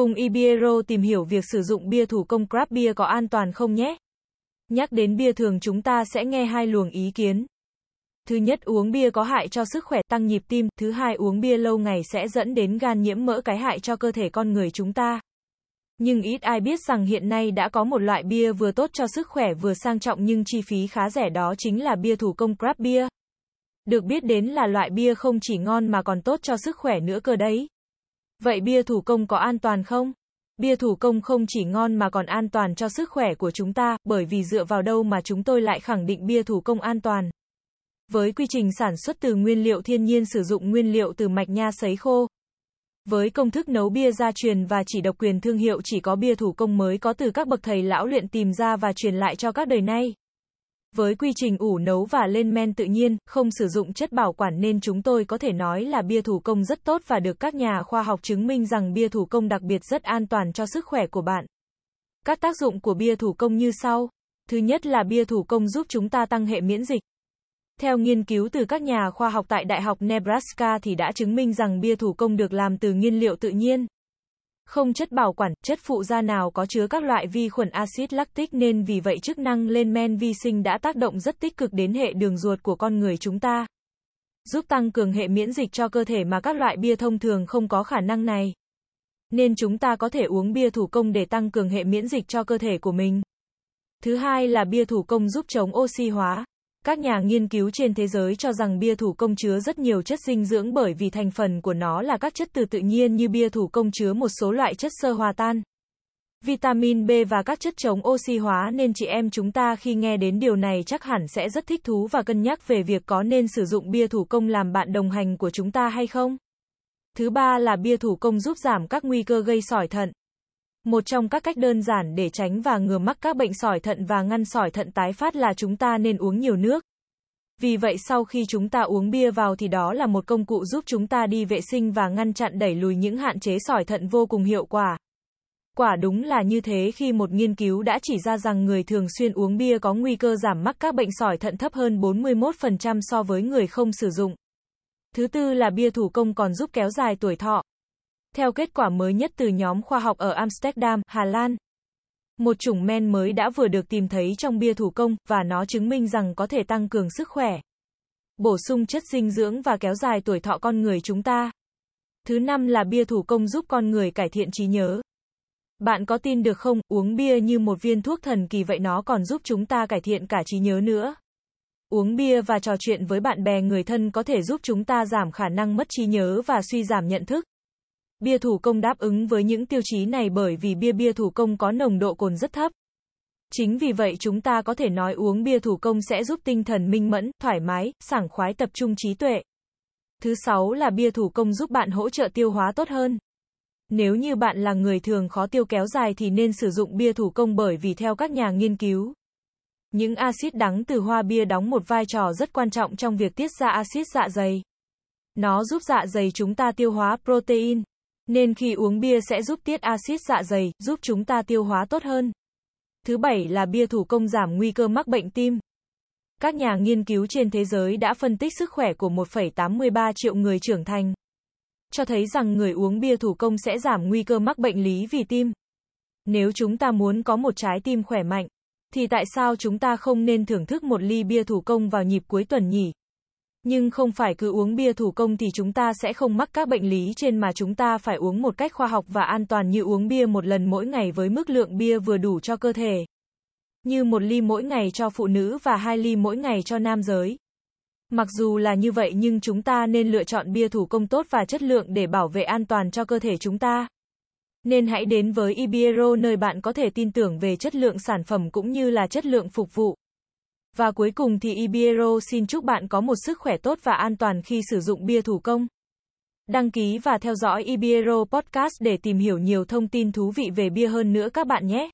Cùng Ibiero tìm hiểu việc sử dụng bia thủ công craft beer có an toàn không nhé. Nhắc đến bia thường chúng ta sẽ nghe hai luồng ý kiến. Thứ nhất uống bia có hại cho sức khỏe tăng nhịp tim, thứ hai uống bia lâu ngày sẽ dẫn đến gan nhiễm mỡ cái hại cho cơ thể con người chúng ta. Nhưng ít ai biết rằng hiện nay đã có một loại bia vừa tốt cho sức khỏe vừa sang trọng nhưng chi phí khá rẻ đó chính là bia thủ công craft beer. Được biết đến là loại bia không chỉ ngon mà còn tốt cho sức khỏe nữa cơ đấy. Vậy bia thủ công có an toàn không? Bia thủ công không chỉ ngon mà còn an toàn cho sức khỏe của chúng ta, bởi vì dựa vào đâu mà chúng tôi lại khẳng định bia thủ công an toàn. Với quy trình sản xuất từ nguyên liệu thiên nhiên sử dụng nguyên liệu từ mạch nha sấy khô. Với công thức nấu bia gia truyền và chỉ độc quyền thương hiệu chỉ có bia thủ công mới có từ các bậc thầy lão luyện tìm ra và truyền lại cho các đời nay. Với quy trình ủ nấu và lên men tự nhiên, không sử dụng chất bảo quản nên chúng tôi có thể nói là bia thủ công rất tốt và được các nhà khoa học chứng minh rằng bia thủ công đặc biệt rất an toàn cho sức khỏe của bạn. Các tác dụng của bia thủ công như sau. Thứ nhất là bia thủ công giúp chúng ta tăng hệ miễn dịch. Theo nghiên cứu từ các nhà khoa học tại Đại học Nebraska thì đã chứng minh rằng bia thủ công được làm từ nguyên liệu tự nhiên. Không chất bảo quản, chất phụ gia nào có chứa các loại vi khuẩn axit lactic nên vì vậy chức năng lên men vi sinh đã tác động rất tích cực đến hệ đường ruột của con người chúng ta. Giúp tăng cường hệ miễn dịch cho cơ thể mà các loại bia thông thường không có khả năng này. Nên chúng ta có thể uống bia thủ công để tăng cường hệ miễn dịch cho cơ thể của mình. Thứ hai là bia thủ công giúp chống oxy hóa. Các nhà nghiên cứu trên thế giới cho rằng bia thủ công chứa rất nhiều chất dinh dưỡng bởi vì thành phần của nó là các chất từ tự nhiên như bia thủ công chứa một số loại chất sơ hòa tan, vitamin B và các chất chống oxy hóa nên chị em chúng ta khi nghe đến điều này chắc hẳn sẽ rất thích thú và cân nhắc về việc có nên sử dụng bia thủ công làm bạn đồng hành của chúng ta hay không. Thứ ba là bia thủ công giúp giảm các nguy cơ gây sỏi thận. Một trong các cách đơn giản để tránh và ngừa mắc các bệnh sỏi thận và ngăn sỏi thận tái phát là chúng ta nên uống nhiều nước. Vì vậy sau khi chúng ta uống bia vào thì đó là một công cụ giúp chúng ta đi vệ sinh và ngăn chặn đẩy lùi những hạn chế sỏi thận vô cùng hiệu quả. Quả đúng là như thế khi một nghiên cứu đã chỉ ra rằng người thường xuyên uống bia có nguy cơ giảm mắc các bệnh sỏi thận thấp hơn 41% so với người không sử dụng. Thứ tư là bia thủ công còn giúp kéo dài tuổi thọ. Theo kết quả mới nhất từ nhóm khoa học ở Amsterdam, Hà Lan, một chủng men mới đã vừa được tìm thấy trong bia thủ công, và nó chứng minh rằng có thể tăng cường sức khỏe, bổ sung chất dinh dưỡng và kéo dài tuổi thọ con người chúng ta. Thứ năm là bia thủ công giúp con người cải thiện trí nhớ. Bạn có tin được không, uống bia như một viên thuốc thần kỳ vậy nó còn giúp chúng ta cải thiện cả trí nhớ nữa. Uống bia và trò chuyện với bạn bè người thân có thể giúp chúng ta giảm khả năng mất trí nhớ và suy giảm nhận thức. Bia thủ công đáp ứng với những tiêu chí này bởi vì bia bia thủ công có nồng độ cồn rất thấp. Chính vì vậy chúng ta có thể nói uống bia thủ công sẽ giúp tinh thần minh mẫn, thoải mái, sảng khoái tập trung trí tuệ. Thứ sáu là bia thủ công giúp bạn hỗ trợ tiêu hóa tốt hơn. Nếu như bạn là người thường khó tiêu kéo dài thì nên sử dụng bia thủ công bởi vì theo các nhà nghiên cứu, những axit đắng từ hoa bia đóng một vai trò rất quan trọng trong việc tiết ra axit dạ dày. Nó giúp dạ dày chúng ta tiêu hóa protein. Nên khi uống bia sẽ giúp tiết axit dạ dày, giúp chúng ta tiêu hóa tốt hơn. Thứ bảy là bia thủ công giảm nguy cơ mắc bệnh tim. Các nhà nghiên cứu trên thế giới đã phân tích sức khỏe của 1,83 triệu người trưởng thành. Cho thấy rằng người uống bia thủ công sẽ giảm nguy cơ mắc bệnh lý vì tim. Nếu chúng ta muốn có một trái tim khỏe mạnh, thì tại sao chúng ta không nên thưởng thức một ly bia thủ công vào nhịp cuối tuần nhỉ? Nhưng không phải cứ uống bia thủ công thì chúng ta sẽ không mắc các bệnh lý trên mà chúng ta phải uống một cách khoa học và an toàn như uống bia một lần mỗi ngày với mức lượng bia vừa đủ cho cơ thể. Như một ly mỗi ngày cho phụ nữ và hai ly mỗi ngày cho nam giới. Mặc dù là như vậy nhưng chúng ta nên lựa chọn bia thủ công tốt và chất lượng để bảo vệ an toàn cho cơ thể chúng ta. Nên hãy đến với Ibiero nơi bạn có thể tin tưởng về chất lượng sản phẩm cũng như là chất lượng phục vụ. Và cuối cùng thì Ibiero xin chúc bạn có một sức khỏe tốt và an toàn khi sử dụng bia thủ công. Đăng ký và theo dõi Ibiero Podcast để tìm hiểu nhiều thông tin thú vị về bia hơn nữa các bạn nhé.